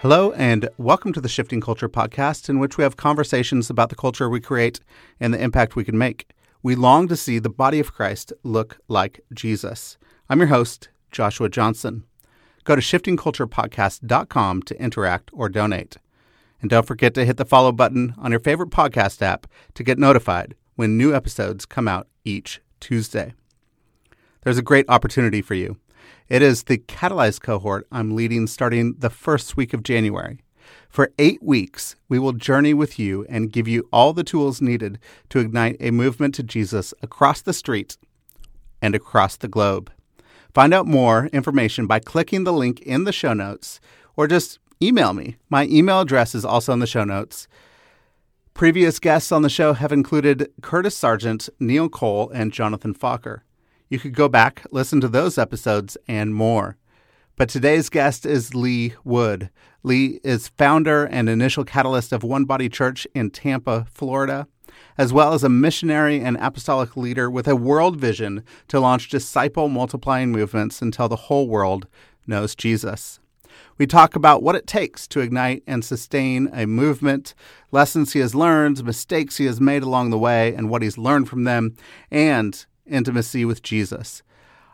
Hello, and welcome to the Shifting Culture podcast, in which we have conversations about the culture we create and the impact we can make. We long to see the body of Christ look like Jesus. I'm your host, Joshua Johnson. Go to shiftingculturepodcast.com to interact or donate. And don't forget to hit the follow button on your favorite podcast app to get notified when new episodes come out each Tuesday. There's a great opportunity for you. It is the Catalyze cohort I'm leading starting the first week of January. For eight weeks, we will journey with you and give you all the tools needed to ignite a movement to Jesus across the street and across the globe. Find out more information by clicking the link in the show notes or just email me. My email address is also in the show notes. Previous guests on the show have included Curtis Sergeant, Neil Cole, and Jonathan Fokker. You could go back, listen to those episodes, and more. But today's guest is Lee Wood. Lee is founder and initial catalyst of One Body Church in Tampa, Florida, as well as a missionary and apostolic leader with a world vision to launch disciple multiplying movements until the whole world knows Jesus. We talk about what it takes to ignite and sustain a movement, lessons he has learned, mistakes he has made along the way, and what he's learned from them, and intimacy with Jesus.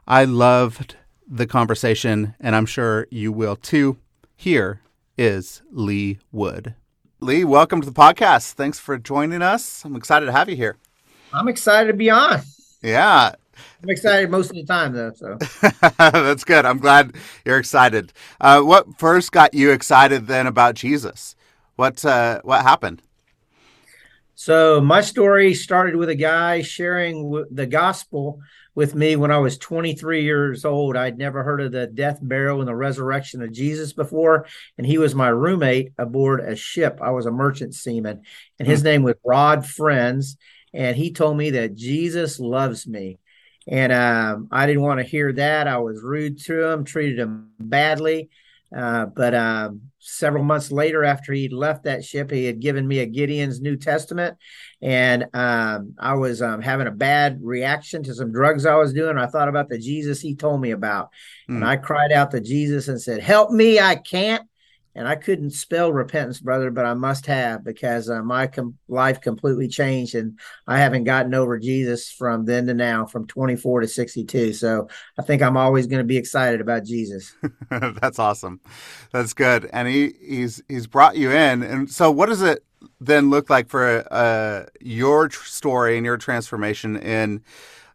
I loved the conversation, and I'm sure you will too. Here is Lee Wood. Lee, welcome to the podcast. Thanks for joining us. I'm excited to have you here. I'm excited to be on. Yeah. I'm excited most of the time, though. So that's good. I'm glad you're excited. Uh, what first got you excited then about Jesus? What uh, what happened? So my story started with a guy sharing the gospel with me when I was 23 years old. I'd never heard of the death, burial, and the resurrection of Jesus before, and he was my roommate aboard a ship. I was a merchant seaman, and his mm-hmm. name was Rod Friends, and he told me that Jesus loves me. And um, I didn't want to hear that. I was rude to him, treated him badly. Uh, but um, several months later, after he'd left that ship, he had given me a Gideon's New Testament, and um, I was um, having a bad reaction to some drugs I was doing. I thought about the Jesus he told me about, mm. and I cried out to Jesus and said, "Help me! I can't." And I couldn't spell repentance, brother, but I must have because uh, my com- life completely changed, and I haven't gotten over Jesus from then to now, from 24 to 62. So I think I'm always going to be excited about Jesus. That's awesome. That's good, and he he's he's brought you in, and so what does it then look like for uh, your story and your transformation in?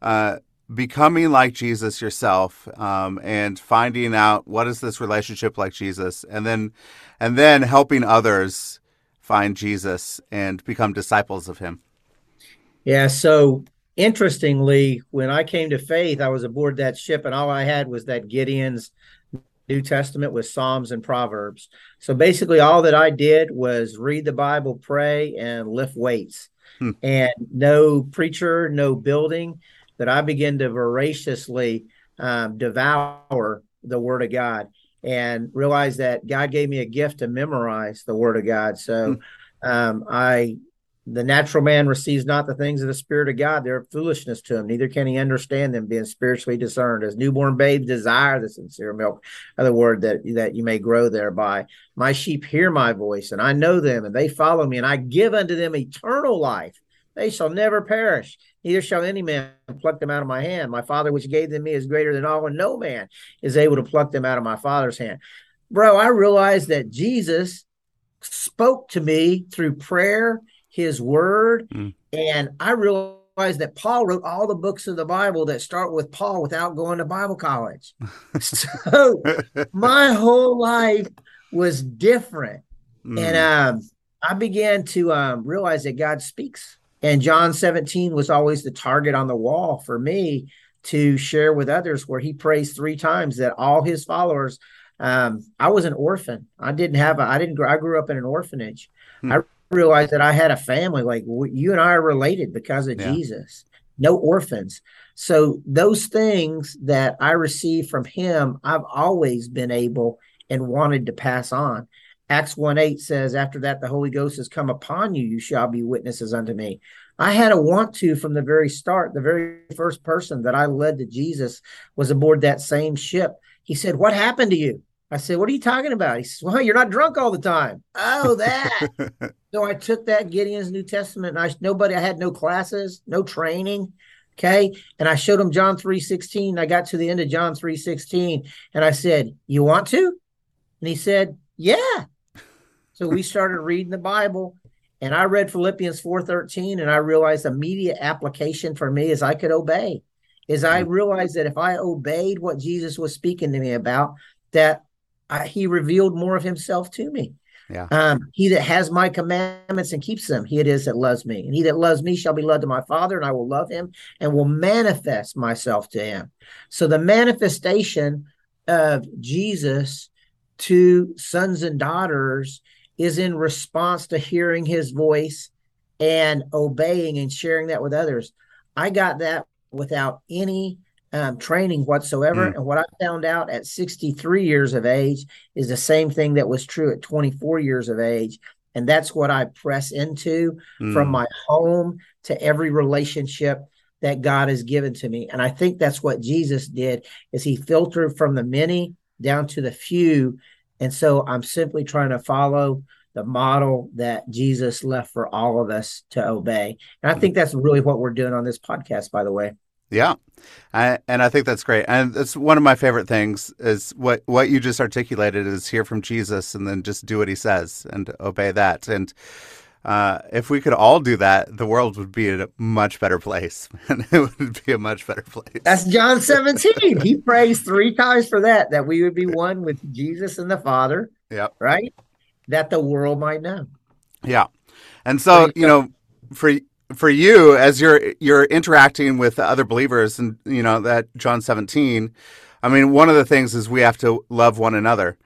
Uh, becoming like Jesus yourself um, and finding out what is this relationship like Jesus, and then and then helping others find Jesus and become disciples of Him. Yeah. So interestingly, when I came to faith, I was aboard that ship, and all I had was that Gideon's New Testament with Psalms and Proverbs. So basically, all that I did was read the Bible, pray, and lift weights. Hmm. And no preacher, no building that I begin to voraciously um, devour the Word of God and realize that God gave me a gift to memorize the Word of God. So hmm. um, I, the natural man receives not the things of the Spirit of God; they're foolishness to him. Neither can he understand them, being spiritually discerned. As newborn babes desire the sincere milk of the Word that that you may grow thereby. My sheep hear my voice, and I know them, and they follow me, and I give unto them eternal life they shall never perish, neither shall any man pluck them out of my hand. My Father, which gave them me, is greater than all, and no man is able to pluck them out of my Father's hand. Bro, I realized that Jesus spoke to me through prayer, his word, mm. and I realized that Paul wrote all the books of the Bible that start with Paul without going to Bible college. so my whole life was different. Mm. And um, I began to um, realize that God speaks. And John 17 was always the target on the wall for me to share with others, where he prays three times that all his followers. Um, I was an orphan. I didn't have a. I didn't. I grew up in an orphanage. Hmm. I realized that I had a family. Like you and I are related because of yeah. Jesus. No orphans. So those things that I received from him, I've always been able and wanted to pass on. Acts 1 8 says, After that, the Holy Ghost has come upon you, you shall be witnesses unto me. I had a want to from the very start. The very first person that I led to Jesus was aboard that same ship. He said, What happened to you? I said, What are you talking about? He says, Well, you're not drunk all the time. Oh, that. so I took that Gideon's New Testament and I nobody, I had no classes, no training. Okay. And I showed him John 3.16. I got to the end of John 3.16 and I said, You want to? And he said, Yeah. So we started reading the Bible and I read Philippians 4:13 and I realized immediate application for me is I could obey. Is I mm-hmm. realized that if I obeyed what Jesus was speaking to me about, that I, he revealed more of himself to me. Yeah. Um, he that has my commandments and keeps them, he it is that loves me. And he that loves me shall be loved to my Father, and I will love him and will manifest myself to him. So the manifestation of Jesus to sons and daughters is in response to hearing his voice and obeying and sharing that with others. I got that without any um, training whatsoever. Mm. And what I found out at 63 years of age is the same thing that was true at 24 years of age. And that's what I press into mm. from my home to every relationship that God has given to me. And I think that's what Jesus did is he filtered from the many down to the few and so I'm simply trying to follow the model that Jesus left for all of us to obey. And I think that's really what we're doing on this podcast, by the way. Yeah. I, and I think that's great. And that's one of my favorite things is what, what you just articulated is hear from Jesus and then just do what he says and obey that. And uh, if we could all do that, the world would be a much better place. and it would be a much better place. That's John 17. he prays three times for that, that we would be one with Jesus and the Father. Yep. Right? That the world might know. Yeah. And so, you know, for for you as you're you're interacting with other believers and you know that John 17, I mean, one of the things is we have to love one another.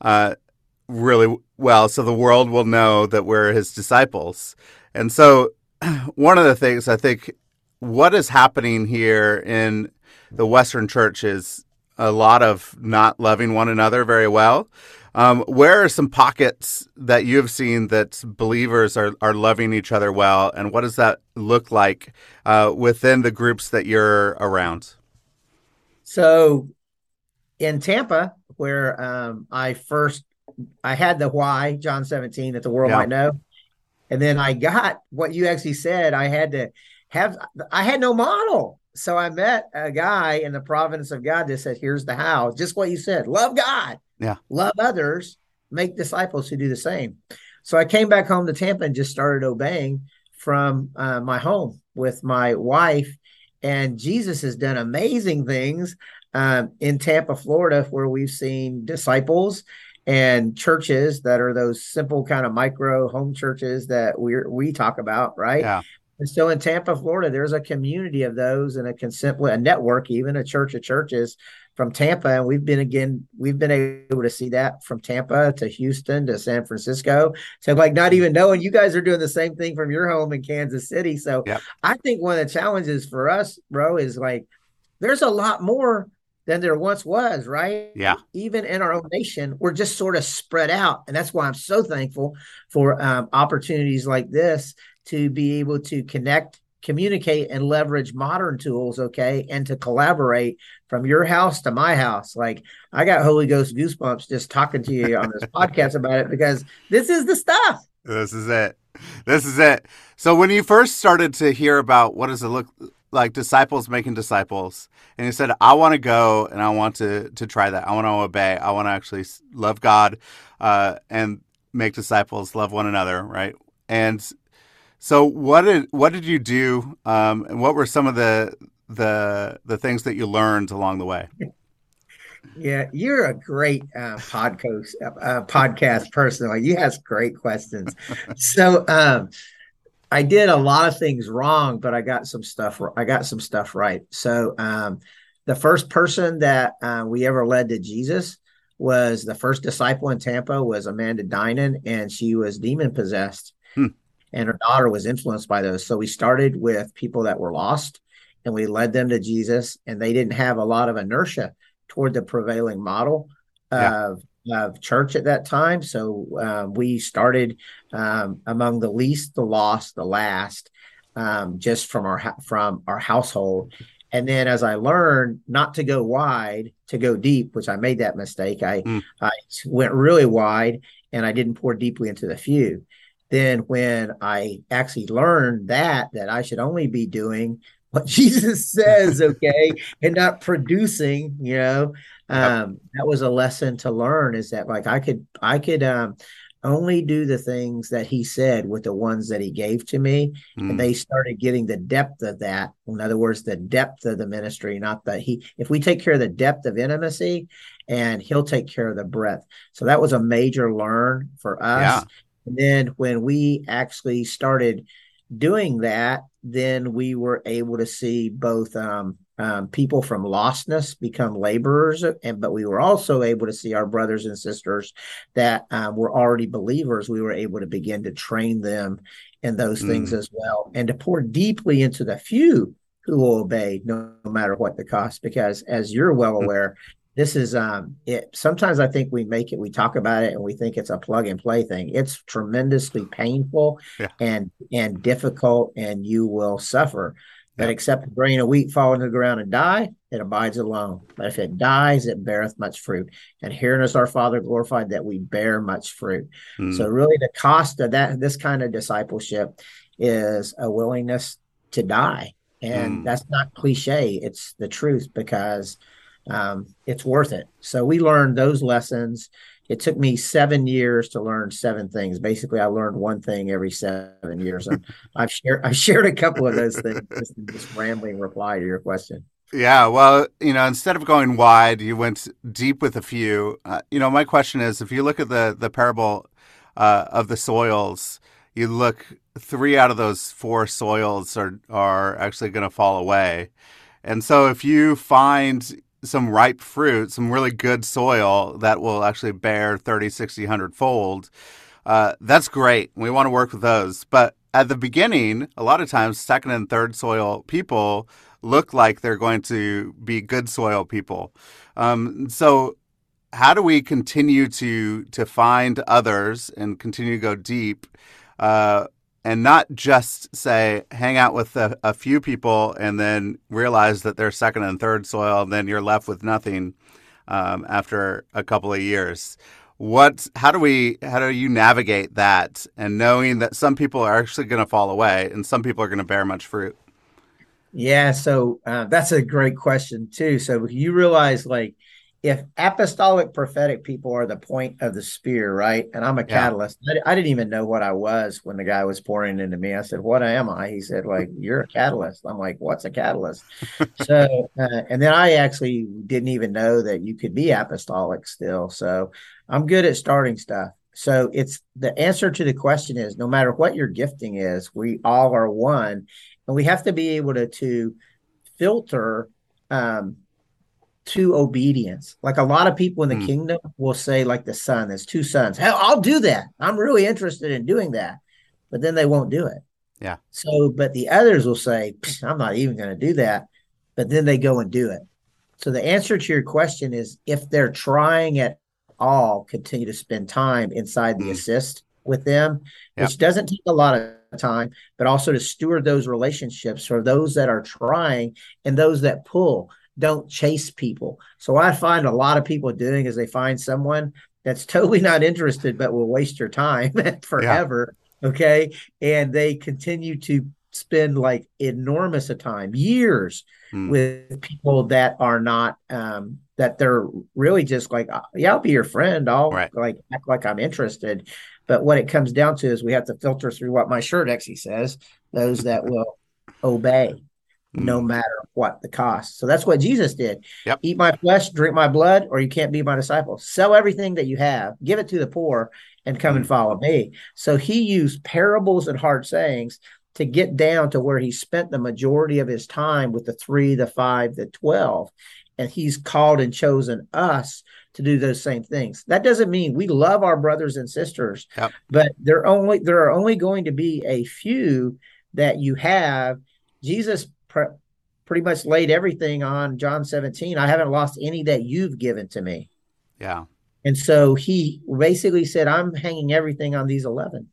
Uh, really well so the world will know that we're his disciples. And so one of the things I think what is happening here in the Western church is a lot of not loving one another very well. Um, where are some pockets that you have seen that believers are, are loving each other well, and what does that look like uh, within the groups that you're around? So, in Tampa, where um, I first I had the why, John 17, that the world yeah. might know. And then I got what you actually said. I had to have, I had no model. So I met a guy in the providence of God that said, here's the how, just what you said love God, yeah, love others, make disciples who do the same. So I came back home to Tampa and just started obeying from uh, my home with my wife. And Jesus has done amazing things um, in Tampa, Florida, where we've seen disciples and churches that are those simple kind of micro home churches that we we talk about, right? Yeah. And so in Tampa, Florida, there's a community of those and a consent a network, even a church of churches from Tampa. And we've been again, we've been able to see that from Tampa to Houston to San Francisco. So like not even knowing you guys are doing the same thing from your home in Kansas City. So yep. I think one of the challenges for us, bro, is like there's a lot more than there once was, right? Yeah. Even in our own nation, we're just sort of spread out. And that's why I'm so thankful for um, opportunities like this to be able to connect, communicate, and leverage modern tools, okay, and to collaborate from your house to my house. Like, I got Holy Ghost goosebumps just talking to you on this podcast about it because this is the stuff. This is it. This is it. So when you first started to hear about what does it look like disciples making disciples and he said i want to go and i want to to try that i want to obey i want to actually love god uh, and make disciples, love one another, right? And so, what did what did you do, um, and what were some of the the the things that you learned along the way? Yeah, you're a great uh, podcast uh, podcast person. Like you ask great questions. so, um, I did a lot of things wrong, but I got some stuff. I got some stuff right. So, um, the first person that uh, we ever led to Jesus was the first disciple in Tampa was Amanda Dinan, and she was demon possessed, hmm. and her daughter was influenced by those. So we started with people that were lost, and we led them to Jesus, and they didn't have a lot of inertia toward the prevailing model yeah. of of church at that time. So um, we started um, among the least, the lost, the last, um, just from our from our household. And then as I learned not to go wide, to go deep, which I made that mistake. I mm. I went really wide and I didn't pour deeply into the few. Then when I actually learned that that I should only be doing what Jesus says, okay, and not producing, you know, um, yep. that was a lesson to learn is that like I could I could um only do the things that he said with the ones that he gave to me mm. and they started getting the depth of that in other words the depth of the ministry not that he if we take care of the depth of intimacy and he'll take care of the breadth so that was a major learn for us yeah. and then when we actually started doing that then we were able to see both um, um, people from lostness become laborers, and but we were also able to see our brothers and sisters that um, were already believers. We were able to begin to train them in those mm. things as well, and to pour deeply into the few who will obey, no, no matter what the cost. Because as you're well mm. aware, this is um it sometimes i think we make it we talk about it and we think it's a plug and play thing it's tremendously painful yeah. and and difficult and you will suffer that except a grain of wheat fall into the ground and die, it abides alone. But if it dies, it beareth much fruit. And herein is our Father glorified that we bear much fruit. Mm. So really the cost of that this kind of discipleship is a willingness to die. And mm. that's not cliche. It's the truth because um, it's worth it. So we learned those lessons it took me seven years to learn seven things. Basically, I learned one thing every seven years, and I've shared I've shared a couple of those things. Just in this rambling reply to your question. Yeah, well, you know, instead of going wide, you went deep with a few. Uh, you know, my question is, if you look at the the parable uh, of the soils, you look three out of those four soils are are actually going to fall away, and so if you find some ripe fruit, some really good soil that will actually bear 30, 60, 100 fold, uh, that's great. We want to work with those. But at the beginning, a lot of times, second and third soil people look like they're going to be good soil people. Um, so, how do we continue to to find others and continue to go deep? Uh, and not just say hang out with a, a, few people and then realize that they're second and third soil and then you're left with nothing um, after a couple of years. What how do we how do you navigate that and knowing that some people are actually going to fall away and some people are going to bear much fruit? Yeah so uh, that's a great question too. So you realize like if apostolic prophetic people are the point of the spear, right? And I'm a catalyst. Yeah. I, I, didn't even know what I was when the guy was pouring into me. I said, "What am I?" He said, "Like you're a catalyst." I'm like, "What's a catalyst?" so, uh, and then I actually didn't even know that you could be apostolic still. So, I'm good at starting stuff. So, it's the answer to the question is no matter what your gifting is, we all are one, and we have to be able to to filter um, to obedience. Like a lot of people in the mm. kingdom will say, like the son, there's two sons. Hell, I'll do that. I'm really interested in doing that. But then they won't do it. Yeah. So, but the others will say, I'm not even going to do that. But then they go and do it. So the answer to your question is if they're trying at all, continue to spend time inside the mm. assist with them, yep. which doesn't take a lot of time, but also to steward those relationships for those that are trying and those that pull don't chase people. So I find a lot of people doing is they find someone that's totally not interested but will waste your time forever. Yeah. Okay. And they continue to spend like enormous of time, years hmm. with people that are not um that they're really just like uh, yeah, I'll be your friend. I'll right. like act like I'm interested. But what it comes down to is we have to filter through what my shirt actually says those that will obey no hmm. matter what the cost. So that's what Jesus did. Yep. Eat my flesh, drink my blood, or you can't be my disciple. Sell everything that you have, give it to the poor, and come and hmm. follow me. So he used parables and hard sayings to get down to where he spent the majority of his time with the three, the five, the 12. And he's called and chosen us to do those same things. That doesn't mean we love our brothers and sisters, Yep. but there only there are only going to be a few that you have. Jesus pr- pretty much laid everything on John 17. I haven't lost any that you've given to me. Yeah. And so he basically said, I'm hanging everything on these 11.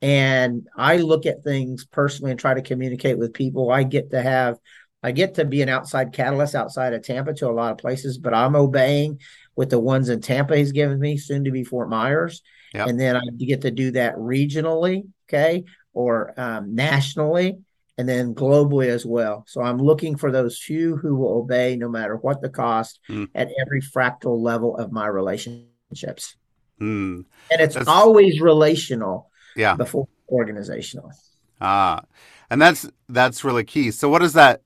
And I look at things personally and try to communicate with people. I get to have, I get to be an outside catalyst outside of Tampa to a lot of places, but I'm obeying with the ones in Tampa he's given me, soon to be Fort Myers. Yep. And then I get to do that regionally, okay, or um, nationally, and then globally as well. So I'm looking for those few who will obey no matter what the cost Mm. at every fractal level of my relationships. Mm. And it's That's- always relational Yeah. before organizational. Ah, and that's that's really key. So, what does that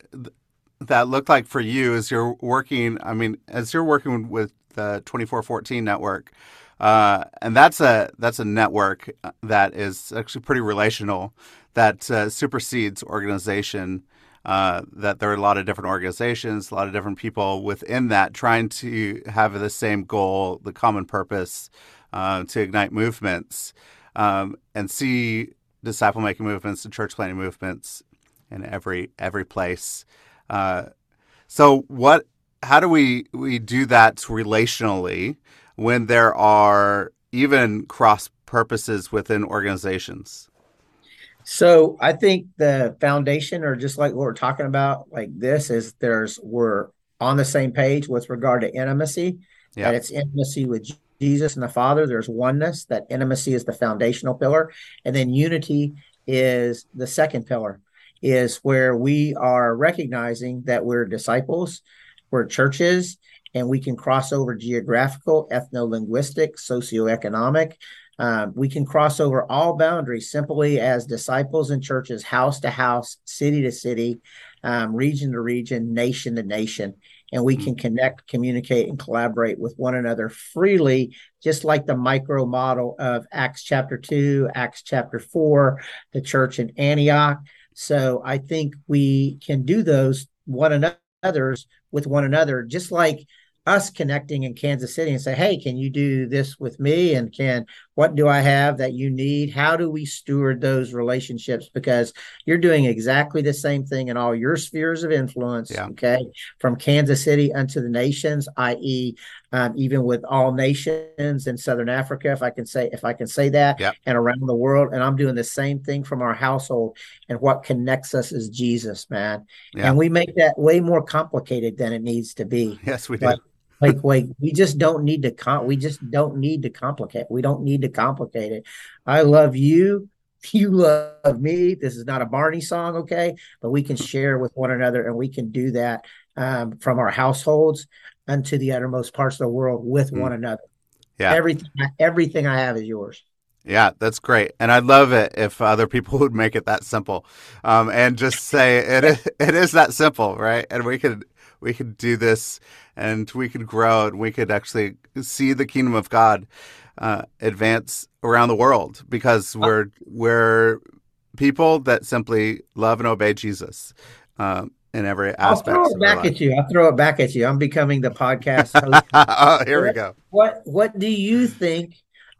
that look like for you as you're working? I mean, as you're working with the twenty four fourteen network, uh, and that's a that's a network that is actually pretty relational. That uh, supersedes organization. Uh, that there are a lot of different organizations, a lot of different people within that trying to have the same goal, the common purpose, uh, to ignite movements um, and see disciple making movements and church planting movements in every every place. Uh, so what? How do we we do that relationally when there are even cross purposes within organizations? So I think the foundation, or just like what we're talking about, like this, is there's we're on the same page with regard to intimacy. Yeah. That it's intimacy with Jesus and the Father. There's oneness. That intimacy is the foundational pillar, and then unity is the second pillar. Is where we are recognizing that we're disciples, we're churches, and we can cross over geographical, ethno linguistic, socioeconomic. Um, we can cross over all boundaries simply as disciples and churches, house to house, city to city, um, region to region, nation to nation. And we can connect, communicate, and collaborate with one another freely, just like the micro model of Acts chapter 2, Acts chapter 4, the church in Antioch. So I think we can do those one another's with one another, just like us connecting in Kansas City and say, Hey, can you do this with me? And can what do I have that you need? How do we steward those relationships? Because you're doing exactly the same thing in all your spheres of influence. Yeah. Okay. From Kansas City unto the nations, i.e., um, even with all nations in Southern Africa, if I can say, if I can say that, Yep. and around the world. And I'm doing the same thing from our household. And what connects us is Jesus, man. Yeah. And we make that way more complicated than it needs to be Yes, we do. But- like like we just don't need to com- we just don't need to complicate we don't need to complicate it i love you you love me this is not a barney song okay but we can share with one another and we can do that um, from our households unto the uttermost parts of the world with Mm. one another Yeah. everything everything i have is yours Yeah, that's great, and I'd love it if other people would make it that simple, um, and just say it is, it is that simple, right? And we could we could do this, and we could grow, and we could actually see the kingdom of God uh, advance around the world because we're we're people that simply love and obey Jesus um, in every aspect. i'll throw it back at you. I'll throw it back at you. I'm becoming the podcast host. Oh, here we go. what what do you think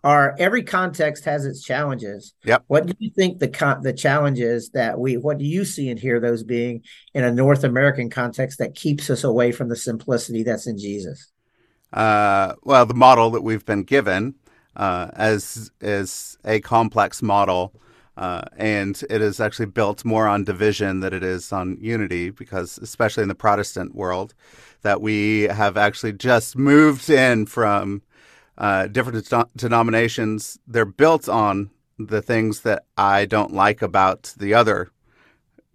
are every context has its challenges Yep. what do you think the con- the challenges that we what do you see and hear those being in a north american context that keeps us away from the simplicity that's in jesus Uh, well, the model that we've been given uh, as is a complex model, uh, and it is actually built more on division than it is on unity, because especially in the Protestant world, that we have actually just moved in from uh, different denom- denominations. They're built on the things that I don't like about the other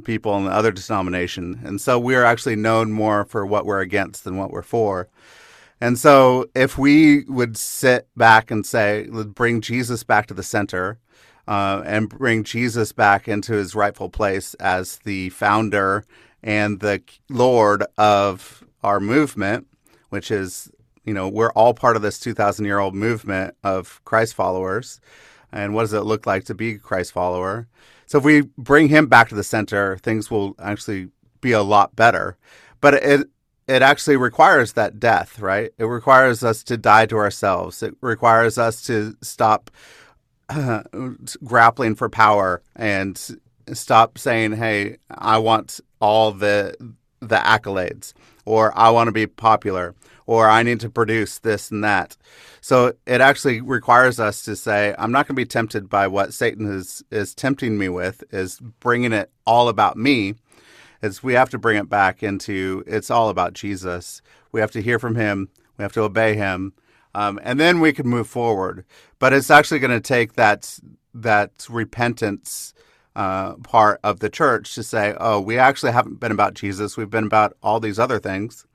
people in the other denomination, and so we're actually known more for what we're against than what we're for. And so, if we would sit back and say, bring Jesus back to the center uh, and bring Jesus back into his rightful place as the founder and the Lord of our movement, which is, you know, we're all part of this 2,000 year old movement of Christ followers. And what does it look like to be a Christ follower? So if we bring him back to the center, things will actually be a lot better. But it it actually requires that death, right? It requires us to die to ourselves. It requires us to stop uh, grappling for power and stop saying, "Hey, I want all the the accolades," or "I want to be popular," or "I need to produce this and that." So it actually requires us to say, "I'm not going to be tempted by what Satan is is tempting me with, is bringing it all about me." It's we have to bring it back into it's all about Jesus. We have to hear from Him. We have to obey Him. Um, and then we can move forward. But it's actually going to take that that repentance uh, part of the church to say, oh, we actually haven't been about Jesus. We've been about all these other things.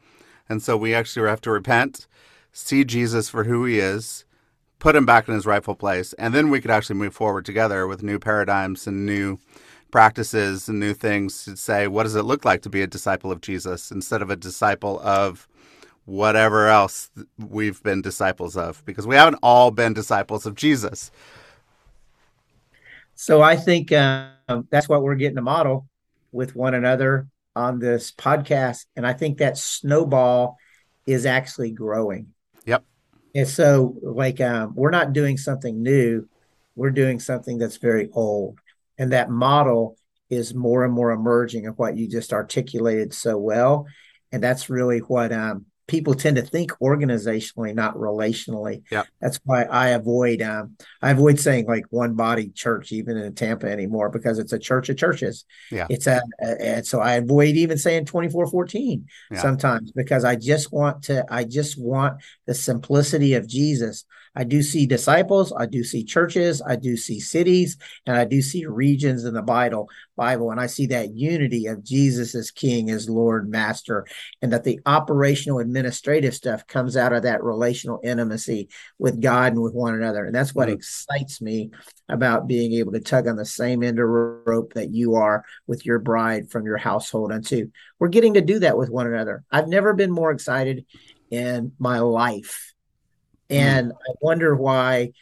And so we actually have to repent, see Jesus for who he is, put him back in his rightful place, and then we could actually move forward together with new paradigms and new practices and new things to say, what does it look like to be a disciple of Jesus instead of a disciple of whatever else we've been disciples of? Because we haven't all been disciples of Jesus. So I think uh, that's what we're getting to model with one another on this podcast. And I think that snowball is actually growing. Yep. And so, like, um, we're not doing something new, we're doing something that's very old. And that model is more and more emerging of what you just articulated so well. And that's really what um, people tend to think organizationally, not relationally. Yeah. That's why I avoid um, I avoid saying like one body church even in Tampa anymore because it's a church of churches. Yeah. It's a, a and so I avoid even saying 2414 yeah. sometimes because I just want to I just want the simplicity of Jesus. I do see disciples, I do see churches, I do see cities, and I do see regions in the Bible. Bible, and I see that unity of Jesus as King, as Lord, Master, and that the operational administrative stuff comes out of that relational intimacy with God and with one another. And that's what mm-hmm. excites me about being able to tug on the same end of rope that you are with your bride from your household unto. We're getting to do that with one another. I've never been more excited in my life. And mm. I wonder why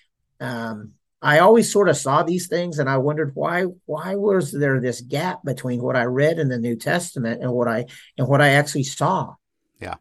um, I always sort of saw these things and I wondered why why was there this gap between what I read in the New Testament and what I and what I actually saw. Yeah.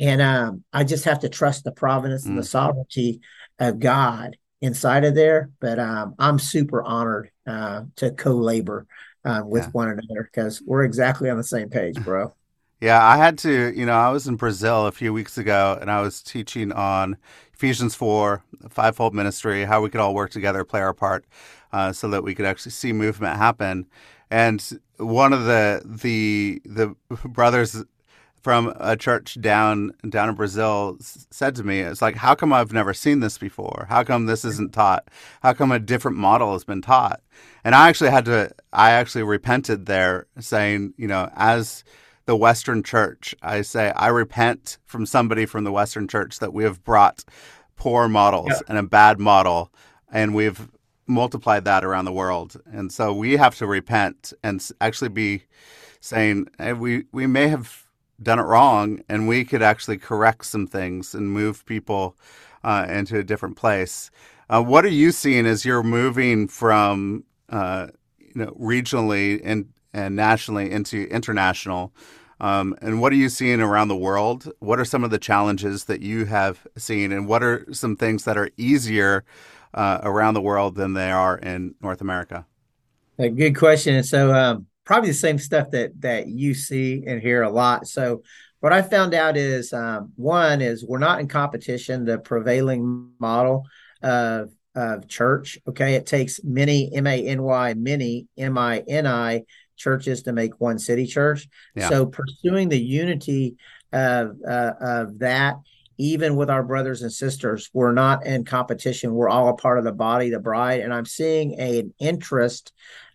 And um, I just have to trust the providence mm. and the mm. sovereignty of God inside of there. But um, I'm super honored uh, to co-labor uh, with yeah. one another because we're exactly on the same page, bro. Yeah, I had to, you know, I was in Brazil a few weeks ago and I was teaching on Ephesians 4, fivefold ministry, how we could all work together, play our part, uh, so that we could actually see movement happen. And one of the the the brothers from a church down down in Brazil said to me, "It's like, how come I've never seen this before? How come this isn't taught? How come a different model has been taught?" And I actually had to, I actually repented there, saying, you know, as the Western church. I say, I repent from somebody from the Western church that we have brought poor models yeah. and a bad model, and we've multiplied that around the world. And so we have to repent and actually be saying, hey, we, we may have done it wrong, and we could actually correct some things and move people uh, into a different place. Uh, what are you seeing as you're moving from uh, you know regionally and and nationally into international. Um, and what are you seeing around the world? What are some of the challenges that you have seen, and what are some things that are easier uh, around the world than they are in North America? A good question. So, um, probably the same stuff that that you see and hear a lot. So, what I found out is um, one is we're not in competition. The prevailing model of of church. Okay, it takes many M A N Y many M I N I churches to make one city church. Yeah. So pursuing the unity of uh, of that, even with our brothers and sisters, we're not in competition. We're all a part of the body, the bride, and I'm seeing a, an interest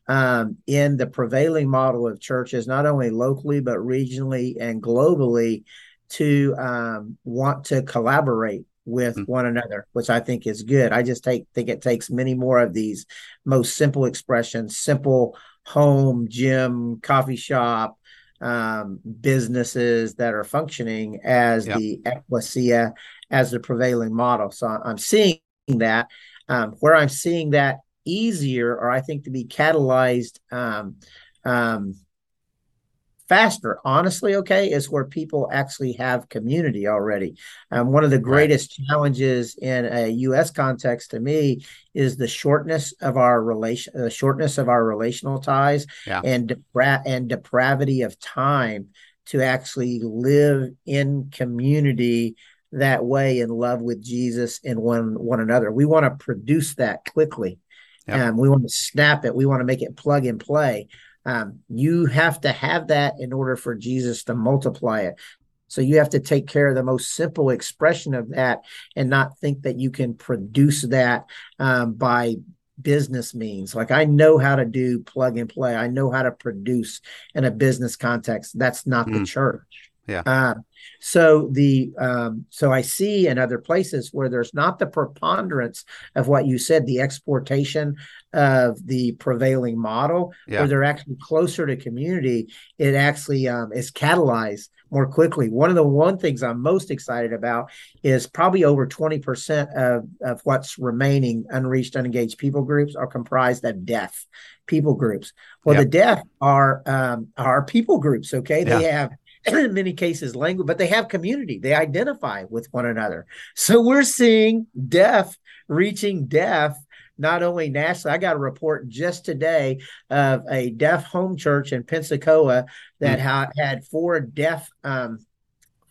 um, in the prevailing model of churches, not only locally but regionally and globally, to um, want to collaborate with mm-hmm. one another, which I think is good. I just take think it takes many more of these most simple expressions, simple home, gym, coffee shop, um, businesses that are functioning as yep. the ecclesia, as the prevailing model. So I'm seeing that. Um, where I'm seeing that easier, or I think to be catalyzed um, um, faster, honestly, okay, is where people actually have community already. Um, one of the greatest right. challenges in a U.S. context to me is the shortness of our relation, the shortness of our relational ties, yeah. and depra- and depravity of time to actually live in community that way in love with Jesus and one one another. We want to produce that quickly. Yep. Um, we want to snap it. We want to make it plug and play. Um, you have to have that in order for Jesus to multiply it. So you have to take care of the most simple expression of that and not think that you can produce that um, by business means. Like I know how to do plug and play. I know how to produce in a business context. That's not mm. the church. Yeah. Uh, so the um, so I see in other places where there's not the preponderance of what you said, the exportation of the prevailing model, yeah. where they're actually closer to community. It actually um, is catalyzed more quickly. One of the one things I'm most excited about is probably over 20% of, of what's remaining unreached, unengaged people groups are comprised of deaf people groups. Well, yep. the deaf are um, are people groups. Okay, yeah. they have in many cases language, but they have community. They identify with one another. So we're seeing deaf reaching deaf not only nationally. I got a report just today of a deaf home church in Pensacola that mm. ha- had four deaf um,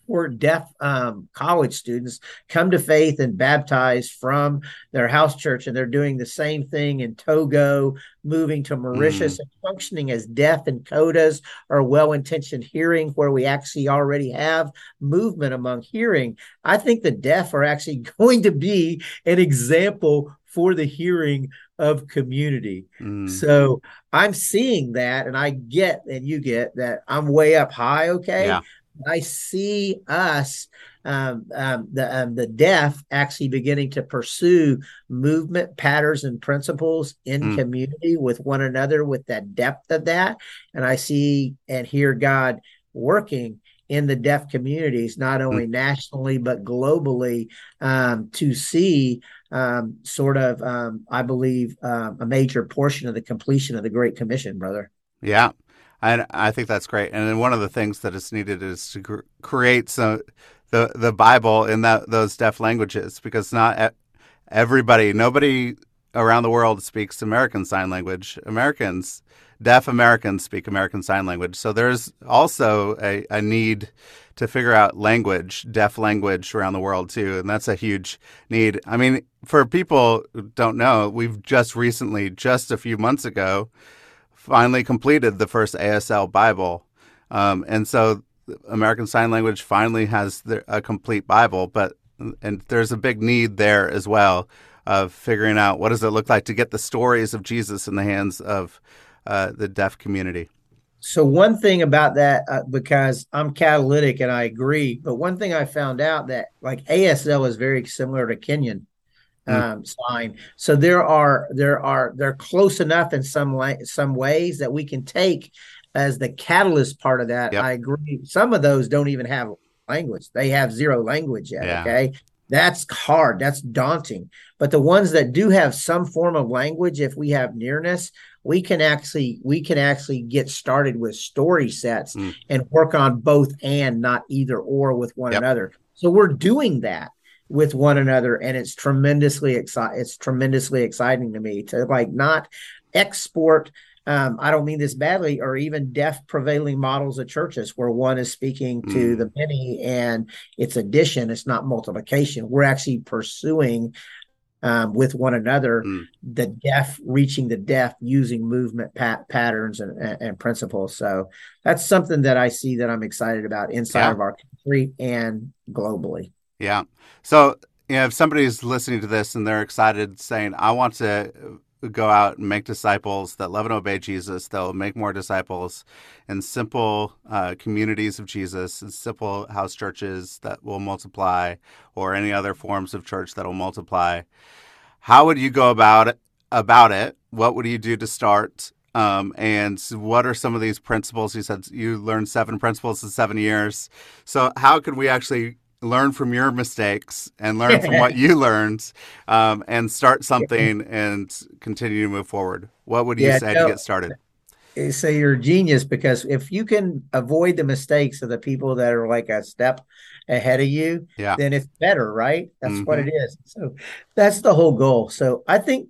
for deaf um, college students come to faith and baptized from their house church. And they're doing the same thing in Togo, moving to Mauritius mm. and functioning as deaf and codas or well intentioned hearing, where we actually already have movement among hearing. I think the deaf are actually going to be an example for the hearing of community. Mm. So I'm seeing that, and I get, and you get that I'm way up high, okay? Yeah. I see us, um, um, the um, the deaf, actually beginning to pursue movement patterns and principles in mm. community with one another, with that depth of that, and I see and hear God working in the deaf communities, not only mm. nationally but globally, um, to see um, sort of, um, I believe, uh, a major portion of the completion of the Great Commission, brother. Yeah, and I think that's great. And then one of the things that is needed is to cr- create some the the Bible in that those deaf languages because not everybody, nobody around the world speaks American Sign Language. Americans, deaf Americans speak American Sign Language. So there's also a, a need to figure out language, deaf language around the world too, and that's a huge need. I mean, for people who don't know, we've just recently, just a few months ago, finally completed the first ASL Bible. Um, and so American Sign Language finally has a complete Bible, but and there's a big need there as well of figuring out what does it look like to get the stories of Jesus in the hands of uh, the deaf community. So one thing about that, uh, because I'm catalytic and I agree, but one thing I found out that like ASL is very similar to Kenyan. Mm. um, sign. So there are there are they're close enough in some way, some ways that we can take as the catalyst part of that. Yep. I agree. Some of those don't even have language; they have zero language yet. Yeah. Okay, that's hard. That's daunting. But the ones that do have some form of language, if we have nearness, we can actually we can actually get started with story sets mm. and work on both and not either or with one yep. another. So we're doing that with one another and it's tremendously exciting it's tremendously exciting to me to like not export um, I don't mean this badly, or even deaf prevailing models of churches where one is speaking mm. to the many and it's addition, it's not multiplication. We're actually pursuing um, with one another mm. the deaf reaching the deaf using movement pat- patterns and, and, and, principles. So that's something that I see that I'm excited about inside yeah. of our country and globally. Yeah. So, you know, if somebody's listening to this and they're excited saying, I want to go out and make disciples that love and obey Jesus. They'll make more disciples in simple uh, communities of Jesus, and simple house churches that will multiply, or any other forms of church that will multiply. How would you go about it? About it, what would you do to start? Um, and what are some of these principles? You said you learned seven principles in seven years. So how can we actually learn from your mistakes and learn from what you learned um, and start something and continue to move forward? What would you yeah, say no, to get started? So you're a genius because if you can avoid the mistakes of the people that are like a step ahead of you, yeah. then it's better, right? That's mm-hmm. what it is. So that's the whole goal. So I think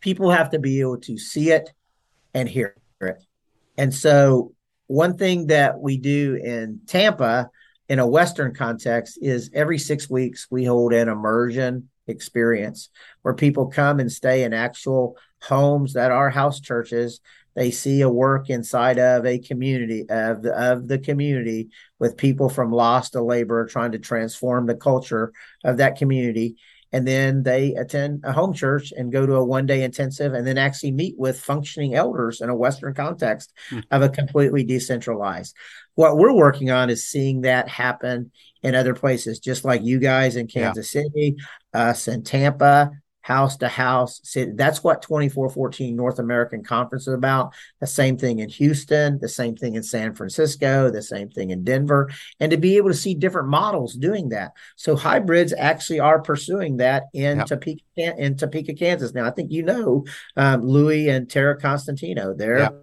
people have to be able to see it and hear it. And so one thing that we do in Tampa in a Western context is every six weeks we hold an immersion experience where people come and stay in actual homes that are house churches. They see a work inside of a community of the, of the community with people from lost to labor trying to transform the culture of that community and then they attend a home church and go to a one day intensive and then actually meet with functioning elders in a western context mm. of a completely decentralized what we're working on is seeing that happen in other places just like you guys in kansas yeah. city us in tampa house to house. That's what 2414 North American Conference is about. The same thing in Houston, the same thing in San Francisco, the same thing in Denver, and to be able to see different models doing that. So hybrids actually are pursuing that in yep. Topeka, in Topeka, Kansas. Now I think you know um, Louis and Tara Constantino. They're yep.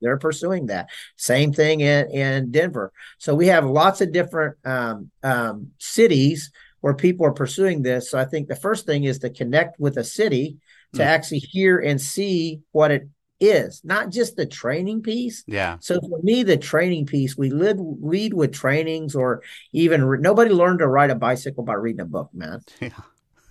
they're pursuing that. Same thing in, in Denver. So we have lots of different um, um, cities where people are pursuing this. So I think the first thing is to connect with a city to mm. actually hear and see what it is, not just the training piece. Yeah. So for me, the training piece, we lead, lead with trainings or even re- nobody learned to ride a bicycle by reading a book, man. Yeah.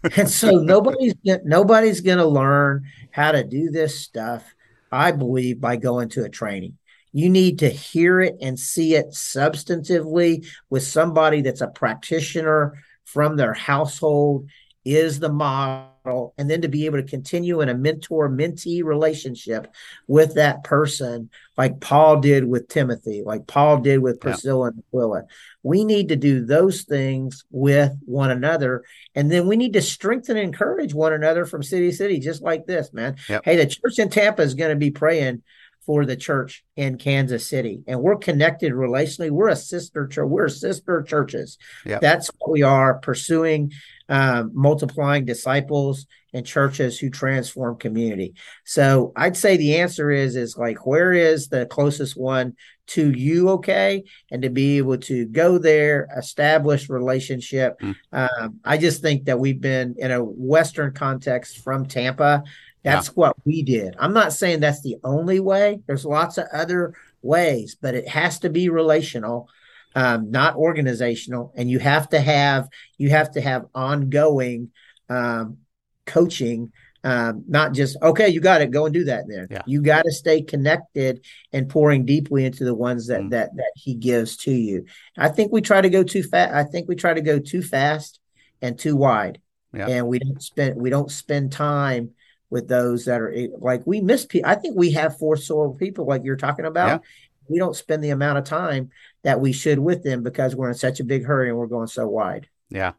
and so nobody's nobody's going to learn how to do this stuff, I believe, by going to a training. You need to hear it and see it substantively with somebody that's a practitioner from their household is the model and then to be able to continue in a mentor mentee relationship with that person like paul did with timothy like paul did with priscilla yeah. and aquila we need to do those things with one another and then we need to strengthen and encourage one another from city to city just like this man yep. hey the church in tampa is going to be praying for the church in Kansas City. And we're connected relationally. We're a sister church. We're sister churches. Yep. That's what we are pursuing, um, multiplying disciples and churches who transform community. So I'd say the answer is is like where is the closest one to you okay and to be able to go there establish relationship mm. um, i just think that we've been in a western context from tampa that's yeah. what we did. I'm not saying that's the only way. There's lots of other ways, but it has to be relational, um, not organizational. And you have to have you have to have ongoing um, coaching, um, not just okay, you got it, go and do that. Then yeah. you got to stay connected and pouring deeply into the ones that mm. that that he gives to you. I think we try to go too fast. I think we try to go too fast and too wide, yeah. and we don't spend we don't spend time with those that are like we miss people. I think we have four soil people like you're talking about. Yeah. We don't spend the amount of time that we should with them because we're in such a big hurry and we're going so wide. Yeah.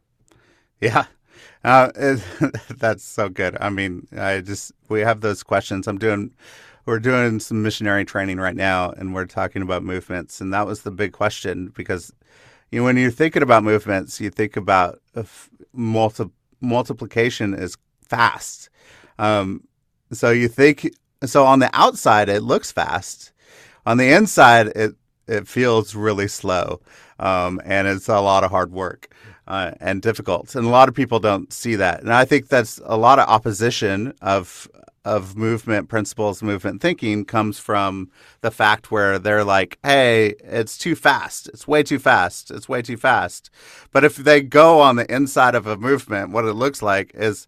Yeah. Uh, it, that's so good. I mean, I just, we have those questions. I'm doing, we're doing some missionary training right now and we're talking about movements. And that was the big question because, you know, when you're thinking about movements, you think about multi, multiplication is fast um, so you think so on the outside it looks fast, on the inside it it feels really slow, um, and it's a lot of hard work uh, and difficult, and a lot of people don't see that, and I think that's a lot of opposition of of movement principles, movement thinking comes from the fact where they're like, hey, it's too fast. It's way too fast. It's way too fast. But if they go on the inside of a movement, what it looks like is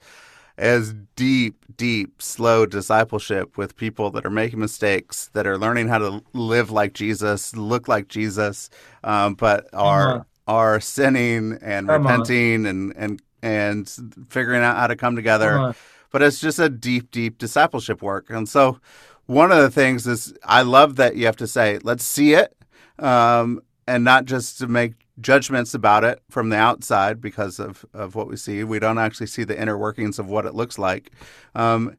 as deep, deep, slow discipleship with people that are making mistakes, that are learning how to live like Jesus, look like Jesus, um, but are are sinning and Come repenting on. and and and figuring out how to come together. but it's just a deep, deep discipleship work. And so, one of the things is I love that you have to say, let's see it, um, and not just to make judgments about it from the outside because of, of what we see. We don't actually see the inner workings of what it looks like. Um,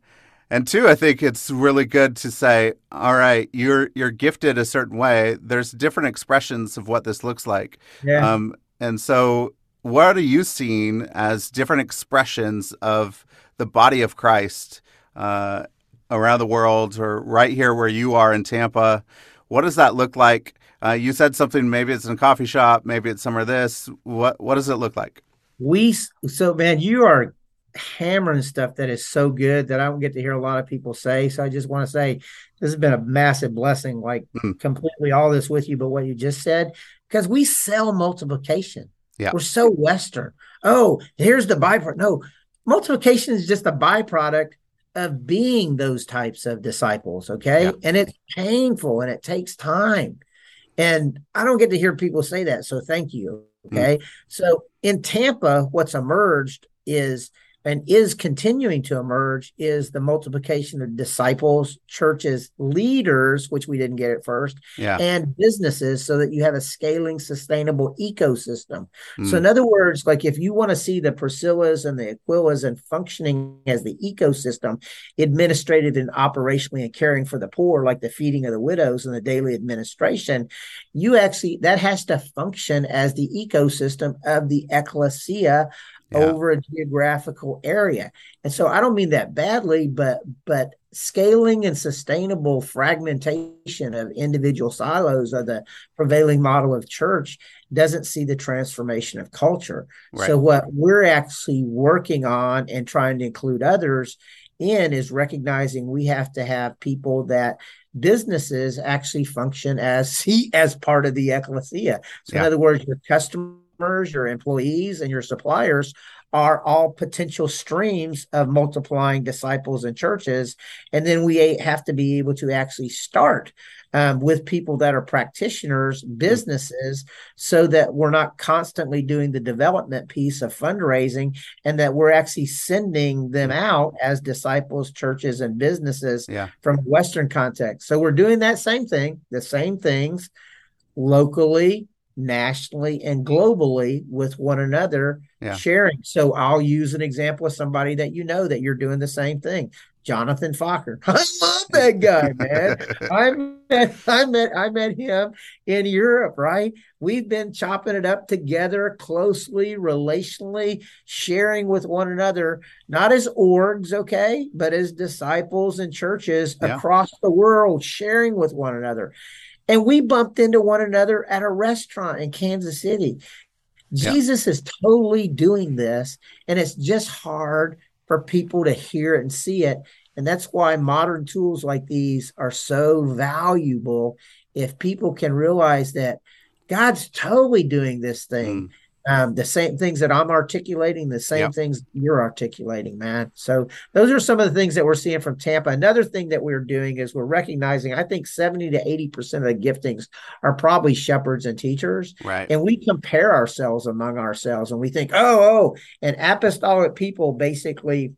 and two, I think it's really good to say, all right, you're you're gifted a certain way. There's different expressions of what this looks like. Yeah. Um, and so what are you seeing as different expressions of the body of Christ uh, around the world or right here where you are in Tampa? What does that look like? Uh, you said something. Maybe it's in a coffee shop. Maybe it's somewhere. This. What What does it look like? We so man, you are hammering stuff that is so good that I don't get to hear a lot of people say. So I just want to say this has been a massive blessing. Like mm. completely all this with you, but what you just said because we sell multiplication. Yeah. We're so Western. Oh, here's the byproduct. No, multiplication is just a byproduct of being those types of disciples. Okay. Yeah. And it's painful and it takes time. And I don't get to hear people say that. So thank you. Mm. Okay. Mm. So in Tampa, what's emerged is and is continuing to emerge is the multiplication of disciples, churches, leaders, which we didn't get at first, yeah. and businesses so that you have a scaling, sustainable ecosystem. Mm. So, in other words, like if you want to see the Priscillas and the Aquilas and functioning as the ecosystem, administrated and operationally and caring for the poor, like the feeding of the widows and the daily administration, you actually, that has to function as the ecosystem of the ecclesia yeah. over a geographical area. And so I don't mean that badly, but but scaling and sustainable fragmentation of individual silos of the prevailing model of church doesn't see the transformation of culture. Right. So what we're actually working on and trying to include others in is recognizing we have to have people that businesses actually function as see as part of the ecclesia. So yeah. in other words, your customer your employees, and your suppliers are all potential streams of multiplying disciples and churches. And then we have to be able to actually start um, with people that are practitioners, businesses, so that we're not constantly doing the development piece of fundraising and that we're actually sending them out as disciples, churches, and businesses yeah. from Western context. So we're doing that same thing, the same things locally, nationally and globally with one another yeah. sharing. So i'll use an example of somebody that you know that you're doing the same thing. Jonathan fokker. I love that guy man. I met i met i met him in europe right? We've been chopping it up together closely relationally sharing with one another not as orgs okay but as disciples and churches yeah. across the world sharing with one another and we bumped into one another at a restaurant in Kansas City. Jesus yeah. is totally doing this, and it's just hard for people to hear it and see it. And that's why modern tools like these are so valuable. If people can realize that God's totally doing this thing. Mm um, the same things that I'm articulating, the same yep. things you're articulating, man. So those are some of the things that we're seeing from Tampa. Another thing that we're doing is we're recognizing, I think 70 to 80% of the giftings are probably shepherds and teachers. Right. And we compare ourselves among ourselves and we think, oh, oh, and apostolic people basically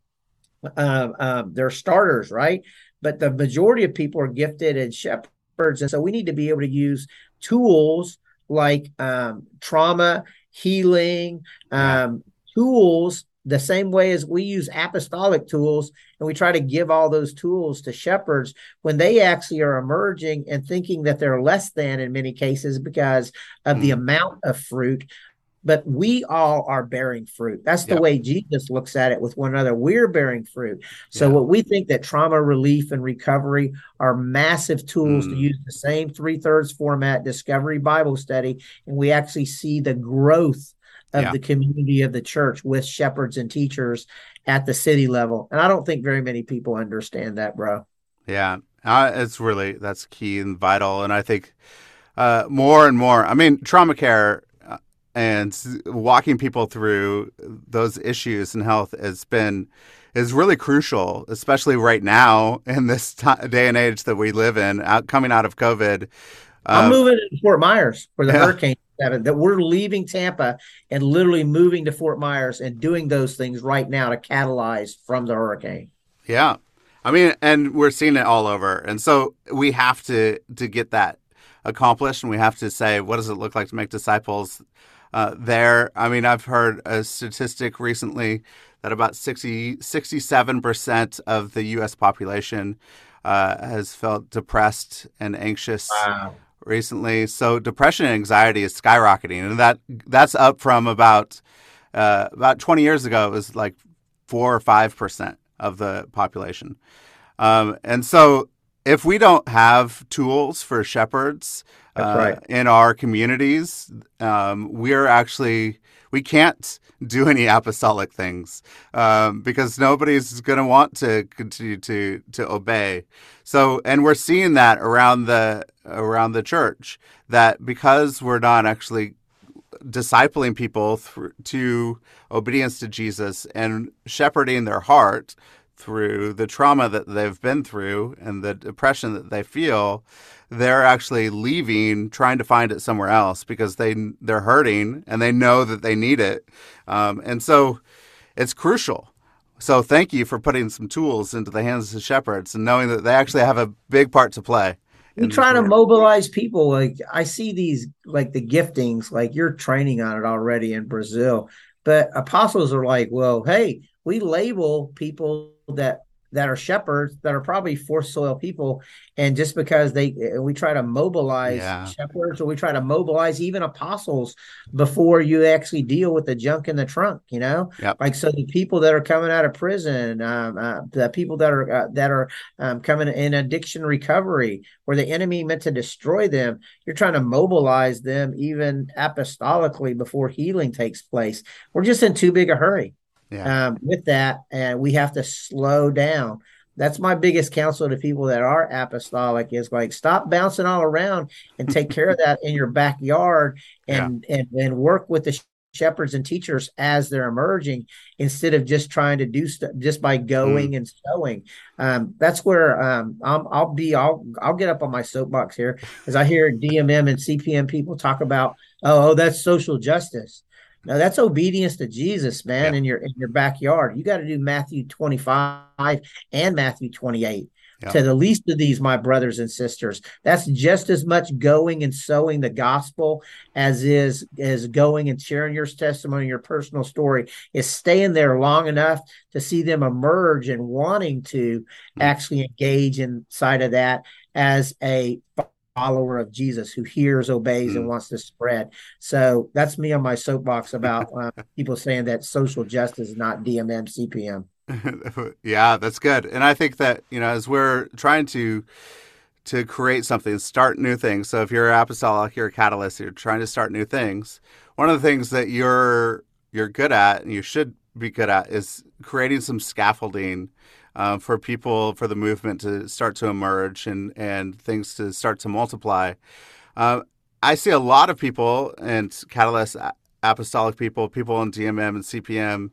um, um, they're starters, right? But the majority of people are gifted and shepherds. And so we need to be able to use tools like um, trauma healing, um, tools, the same way as we use apostolic tools and we try to give all those tools to shepherds when they actually are emerging and thinking that they're less than in many cases because of mm. the amount of fruit but we all are bearing fruit. That's the way Jesus looks at it with one another. We're bearing fruit. So, what we think that trauma relief and recovery are massive tools mm. to use the same three thirds format, discovery Bible study, and we actually see the growth of yeah. the community of the church with shepherds and teachers at the city level. And I don't think very many people understand that, bro. Yeah, uh, it's really that's key and vital. And I think uh, more and more. I mean, trauma care and walking people through those issues in health has been is really crucial, especially right now in this t- day and age that we live in, out, coming out of COVID. I'm uh, moving to Fort Myers for the yeah. hurricane that we're leaving Tampa and literally moving to Fort Myers and doing those things right now to catalyze from the hurricane. Yeah. I mean, and we're seeing it all over. And so we have to to get that accomplished and we have to say what does it look like to make disciples uh, there. I mean, I've heard a statistic recently that about 60, 67% of the U.S. population uh, has felt depressed and anxious wow. recently. So depression and anxiety is skyrocketing, and that that's up from about uh, about 20 years ago. It was like four or five percent of the population, um, and so if we don't have tools for shepherds uh, right. in our communities, um, we're actually we can't do any apostolic things um, because nobody's going to want to continue to to obey. So, and we're seeing that around the around the church that because we're not actually discipling people through, to obedience to Jesus and shepherding their heart through the trauma that they've been through and the depression that they feel, they're actually leaving, trying to find it somewhere else because they they're hurting and they know that they need it, um, and so it's crucial. So thank you for putting some tools into the hands of the shepherds and knowing that they actually have a big part to play. We try to mobilize people. Like I see these, like the giftings, like you're training on it already in Brazil. But apostles are like, well, hey, we label people that that are shepherds that are probably forced soil people and just because they we try to mobilize yeah. shepherds or we try to mobilize even apostles before you actually deal with the junk in the trunk you know yep. like so the people that are coming out of prison um, uh, the people that are uh, that are um, coming in addiction recovery where the enemy meant to destroy them you're trying to mobilize them even apostolically before healing takes place we're just in too big a hurry yeah. um, with that, and we have to slow down. That's my biggest counsel to people that are apostolic is like stop bouncing all around and take care of that in your backyard and yeah. and and work with the shepherds and teachers as they're emerging instead of just trying to do stuff just by going mm. and sowing. Um, that's where um, i will be. I'll I'll get up on my soapbox here as I hear DMM and CPM people talk about oh, oh that's social justice. Now that's obedience to Jesus, man, yeah. in your in your backyard. You got to do Matthew 25 and Matthew 28. Yeah. To the least of these, my brothers and sisters, that's just as much going and sowing the gospel as is as going and sharing your testimony, your personal story. Is staying there long enough to see them emerge and wanting to mm-hmm. actually engage inside of that as a follower of Jesus who hears, obeys, mm. and wants to spread. So that's me on my soapbox about uh, people saying that social justice is not DMM CPM. yeah, that's good. And I think that, you know, as we're trying to to create something, start new things. So if you're apostolic, you're a catalyst, you're trying to start new things. One of the things that you're you're good at and you should be good at is creating some scaffolding uh, for people for the movement to start to emerge and and things to start to multiply. Uh, I see a lot of people and catalyst apostolic people, people in DMM and CPM,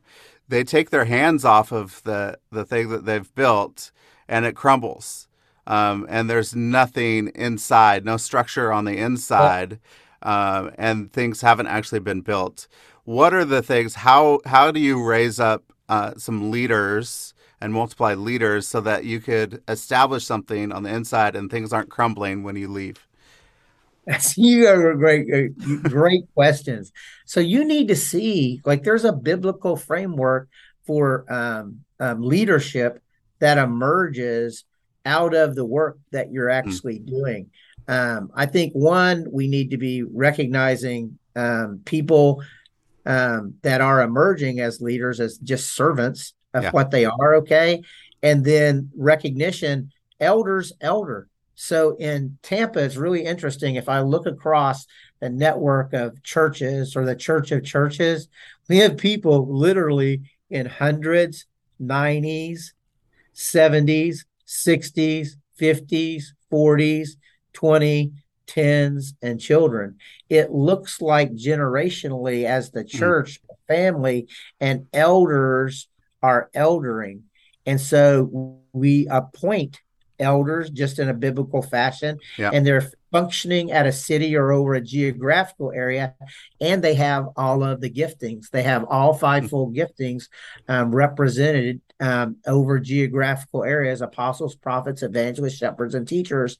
they take their hands off of the the thing that they've built and it crumbles. Um, and there's nothing inside, no structure on the inside, uh, and things haven't actually been built. What are the things? How how do you raise up uh, some leaders and multiply leaders so that you could establish something on the inside and things aren't crumbling when you leave? That's you are great, great questions. So you need to see like there's a biblical framework for um, um, leadership that emerges out of the work that you're hmm. actually mm. doing. Um, I think one, we need to be recognizing um, people um, that are emerging as leaders as just servants of yeah. what they are, okay? And then recognition, elders, elder. So in Tampa, it's really interesting. If I look across the network of churches or the church of churches, we have people literally in hundreds, 90s, 70s, 60s, 50s, 40s, 20, 10s, and children. It looks like generationally as the hmm. church, mm. family, and elders are eldering. And so we appoint elders just in a biblical fashion yeah. and they're functioning at a city or over a geographical area, and they have all of the giftings. They have all fivefold giftings um, represented um, over geographical areas apostles, prophets, evangelists, shepherds, and teachers.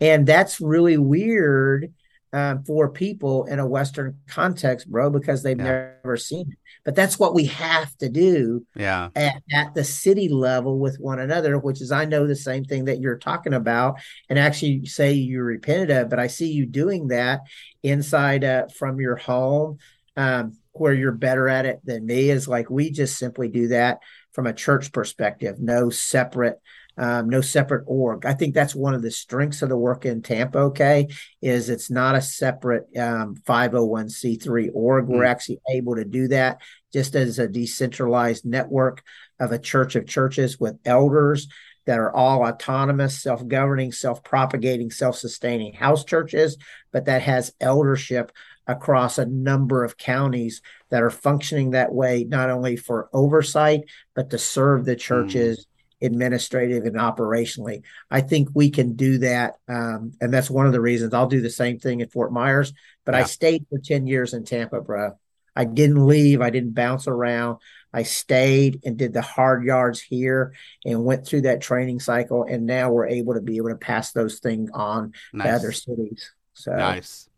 And that's really weird um, for people in a Western context, bro, because they've yeah. never seen it. But that's what we have to do yeah. at, at the city level with one another, which is I know the same thing that you're talking about and actually say you repented of, but I see you doing that inside uh, from your home um, where you're better at it than me is like we just simply do that from a church perspective, no separate um, no separate org. I think that's one of the strengths of the work in Tampa. Okay, is it's not a separate um, 501c3 org. Mm-hmm. We're actually able to do that just as a decentralized network of a church of churches with elders that are all autonomous, self governing, self propagating, self sustaining house churches, but that has eldership across a number of counties that are functioning that way, not only for oversight, but to serve the mm. churches. Mm administrative and operationally. I think we can do that. Um, and that's one of the reasons I'll do the same thing at Fort Myers. But yeah. I stayed for 10 years in Tampa, bro. I didn't leave. I didn't bounce around. I stayed and did the hard yards here and went through that training cycle. And now we're able to be able to pass those things on nice. to other cities. So nice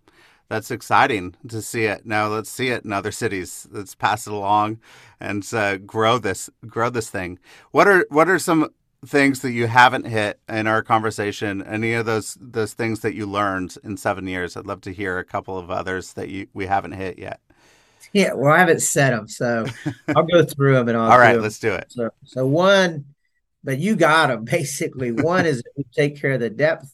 that's exciting to see it. Now let's see it in other cities. Let's pass it along and uh, grow this grow this thing. What are what are some things that you haven't hit in our conversation? Any of those those things that you learned in seven years? I'd love to hear a couple of others that you we haven't hit yet. Yeah, well, I haven't said them, so I'll go through them and I'll. All right, let's do it. So, so one, but you got them basically. One is we take care of the depth.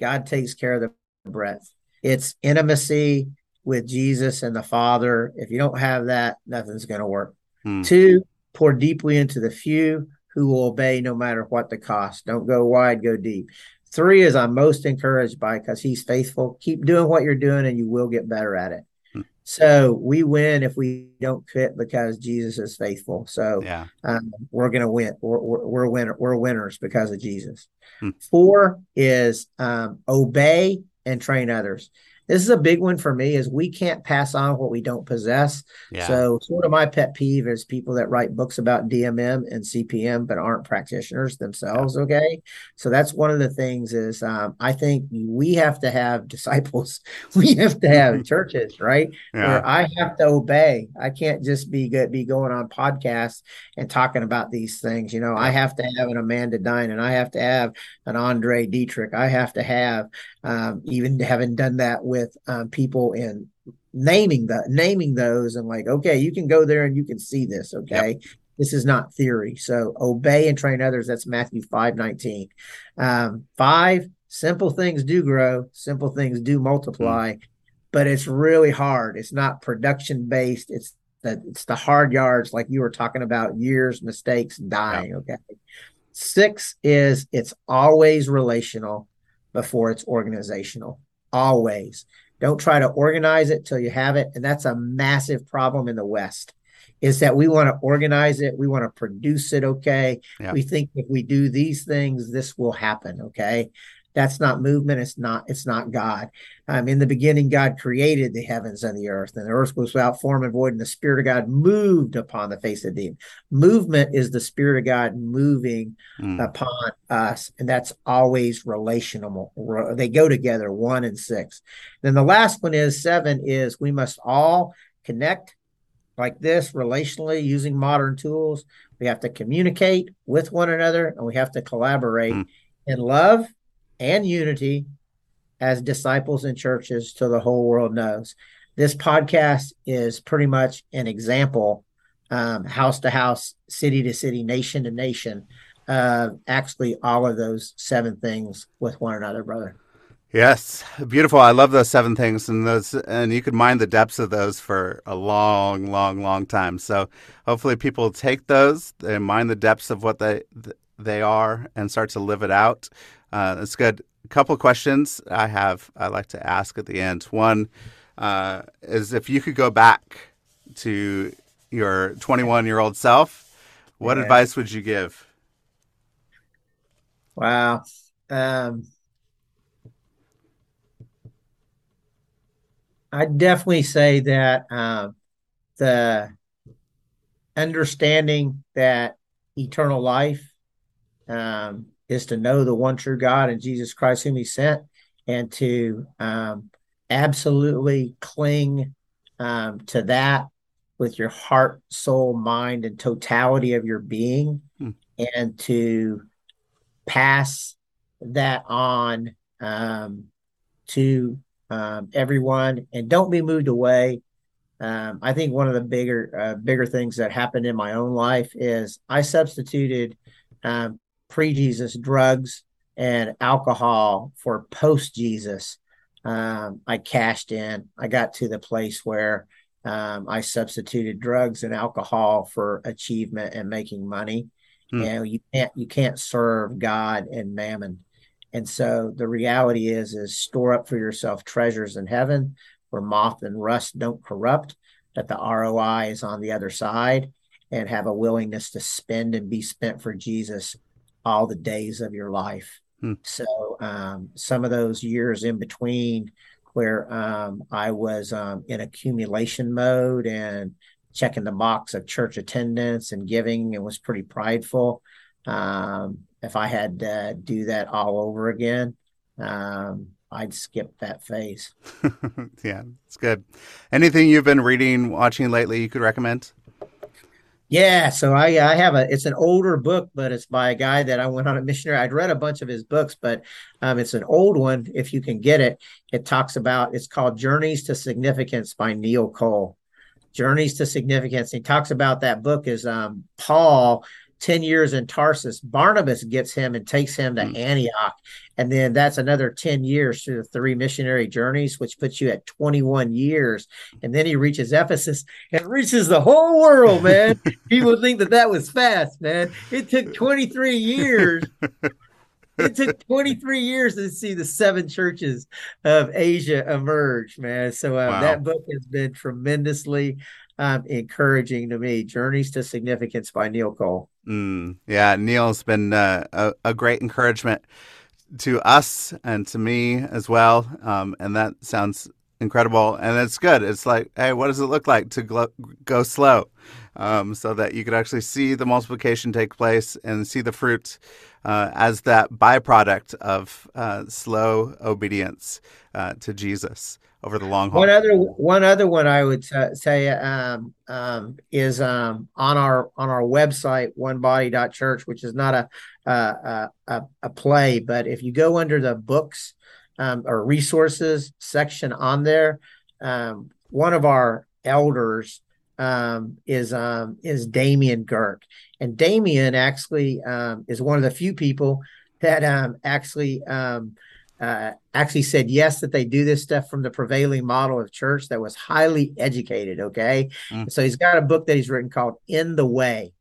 God takes care of the breadth. It's intimacy with Jesus and the Father. If you don't have that, nothing's going to work. Hmm. Two, pour deeply into the few who will obey no matter what the cost. Don't go wide, go deep. Three is I'm most encouraged by because he's faithful. Keep doing what you're doing and you will get better at it. Hmm. So we win if we don't quit because Jesus is faithful. So yeah. um, we're going to win. We're, we're, we're, winner, we're winners because of Jesus. Hmm. Four is um, obey and train others. This is a big one for me is we can't pass on what we don't possess. Yeah. so sort of my pet peeve is people that write books about dmm and cpm but aren't practitioners themselves yeah. okay? So that's one of the things is um, i think we have to have disciples. We have to have churches right? Yeah. where i have to obey. I can't just be good be going on podcasts and talking about these things you know? I have to have an amanda dine and i have to have an andre dietrich. I have to have um, even having done that with um, people in naming the naming those and like okay you can go there and you can see this okay? Yep. this is not theory. So obey and train others. That's matthew 5 19 um, five simple things do grow simple things do multiply mm. but it's really hard. It's not production based. It's the it's the hard yards like you were talking about years mistakes dying yep. okay? Six is it's always relational before it's organizational. Always. Don't try to organize it till you have it. And that's a massive problem in the West. Is that we want to organize it, we want to produce it okay. Yeah. We think if we do these things, this will happen. Okay. That's not movement. It's not. It's not God. Um, in the beginning, God created the heavens and the earth, and the earth was without form and void, and the Spirit of God moved upon the face of the deep. Movement is the Spirit of God moving mm. upon us, and that's always relational. They go together. One and six. Then the last one is seven. Is we must all connect like this relationally using modern tools. We have to communicate with one another, and we have to collaborate mm. in love and unity as disciples and churches till the whole world knows. This podcast is pretty much an example, um, house to house, city to city, nation to nation, uh, actually all of those seven things with one another, brother. Yes, beautiful. I love those seven things, and those, and you could mine the depths of those for a long, long, long time. So, hopefully, people take those and mine the depths of what they they are and start to live it out. Uh, that's good. A couple questions I have I like to ask at the end. One uh, is if you could go back to your 21 year old self, what yeah. advice would you give? Wow. Um, I definitely say that uh, the understanding that eternal life um, is to know the one true God and Jesus Christ, whom He sent, and to um, absolutely cling um, to that with your heart, soul, mind, and totality of your being, hmm. and to pass that on um, to um, everyone. And don't be moved away. Um, I think one of the bigger uh, bigger things that happened in my own life is I substituted um, pre Jesus drugs and alcohol for post Jesus. Um, I cashed in. I got to the place where um, I substituted drugs and alcohol for achievement and making money. Hmm. know, you can't you can't serve God and mammon. And so the reality is is store up for yourself treasures in heaven where moth and rust don't corrupt, that the ROI is on the other side, and have a willingness to spend and be spent for Jesus all the days of your life. Hmm. So um, some of those years in between where um, I was um, in accumulation mode and checking the box of church attendance and giving and was pretty prideful. Um, if I had to do that all over again, um, I'd skip that phase. yeah, it's good. Anything you've been reading, watching lately you could recommend? Yeah, so I I have a it's an older book, but it's by a guy that I went on a missionary. I'd read a bunch of his books, but um, it's an old one. If you can get it, it talks about it's called Journeys to Significance by Neil Cole. Journeys to Significance. He talks about that book is um, Paul 10 years in Tarsus. Barnabas gets him and takes him to mm. Antioch. And then that's another 10 years through the three missionary journeys, which puts you at 21 years. And then he reaches Ephesus and reaches the whole world, man. People think that that was fast, man. It took 23 years. it took 23 years to see the seven churches of Asia emerge, man. So uh, wow. that book has been tremendously um, encouraging to me. Journeys to Significance by Neil Cole. Mm, yeah, Neil's been uh, a, a, great encouragement to us and to me as well. Um, and that sounds incredible. And it's good. It's like, hey, what does it look like to go slow? Um, so that you could actually see the multiplication take place and see the fruit uh, as that byproduct of uh, slow obedience uh, to Jesus over the long haul. One other one other one I would say um, um, is um, on our on our website onebody.church, which is not a a, a, a play, but if you go under the books um, or resources section on there, um, one of our elders um, is is Damien Girk, and Damien actually is one of the few people that actually uh, actually said yes that they do this stuff from the prevailing model of church that was highly educated. Okay, mm. so he's got a book that he's written called "In the Way."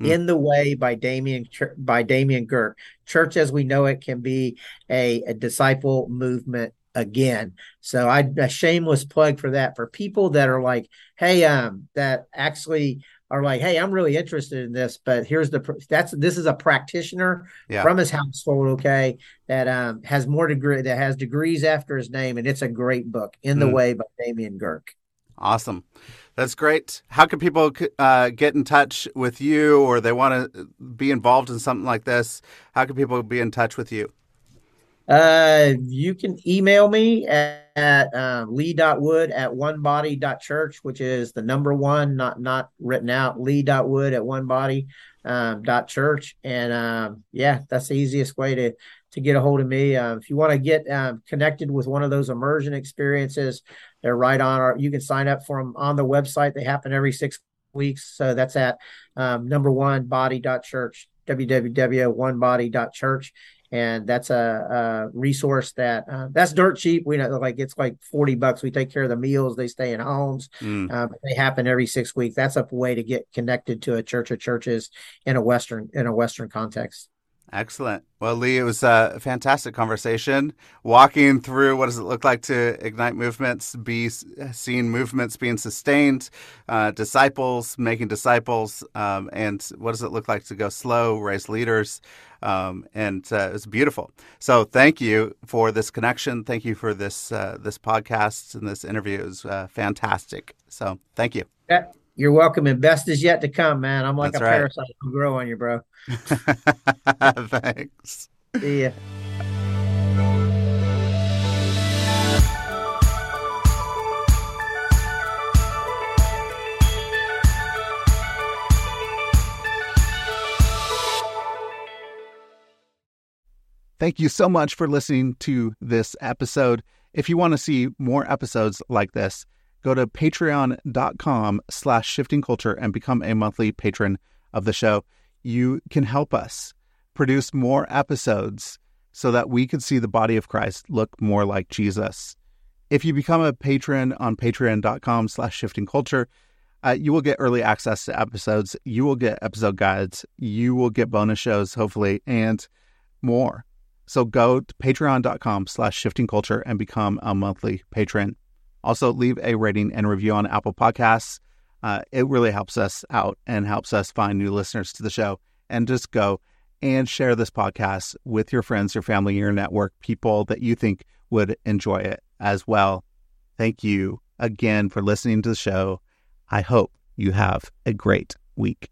Mm. In the Way by Damien by Damien Girk. Church as we know it can be a, a disciple movement again. So I a shameless plug for that for people that are like, hey, um, that actually are like, hey, I'm really interested in this, but here's the that's this is a practitioner yeah. from his household, okay, that um has more degree that has degrees after his name, and it's a great book, In the mm. Way by Damien Girk. Awesome. That's great. How can people uh, get in touch with you or they want to be involved in something like this? How can people be in touch with you? Uh, you can email me at, at um, lee.wood at onebody.church, which is the number one, not not written out, lee.wood at onebody um, dot church. And um, yeah, that's the easiest way to to get a hold of me. Uh, if you want to get um, connected with one of those immersion experiences, they're right on our. You can sign up for them on the website. They happen every six weeks. So that's at um, number one Body body.church, www.onebody.church and that's a, a resource that uh, that's dirt cheap. We know like it's like forty bucks. We take care of the meals. They stay in homes. Mm. Uh, they happen every six weeks. That's a way to get connected to a church of churches in a western in a western context. Excellent. Well, Lee, it was a fantastic conversation. Walking through what does it look like to ignite movements, be seeing movements being sustained, uh, disciples making disciples, um, and what does it look like to go slow, raise leaders, um, and uh, it was beautiful. So, thank you for this connection. Thank you for this uh, this podcast and this interview. It was uh, fantastic. So, thank you. Yeah. You're welcome, and best is yet to come, man. I'm like That's a right. parasite. I'll grow on you, bro. Thanks. See ya. Thank you so much for listening to this episode. If you want to see more episodes like this, go to patreon.com slash shifting culture and become a monthly patron of the show. You can help us produce more episodes so that we can see the body of Christ look more like Jesus. If you become a patron on patreon.com slash shifting culture, uh, you will get early access to episodes. You will get episode guides. You will get bonus shows, hopefully, and more. So go to patreon.com slash shifting culture and become a monthly patron. Also, leave a rating and review on Apple Podcasts. Uh, it really helps us out and helps us find new listeners to the show. And just go and share this podcast with your friends, your family, your network, people that you think would enjoy it as well. Thank you again for listening to the show. I hope you have a great week.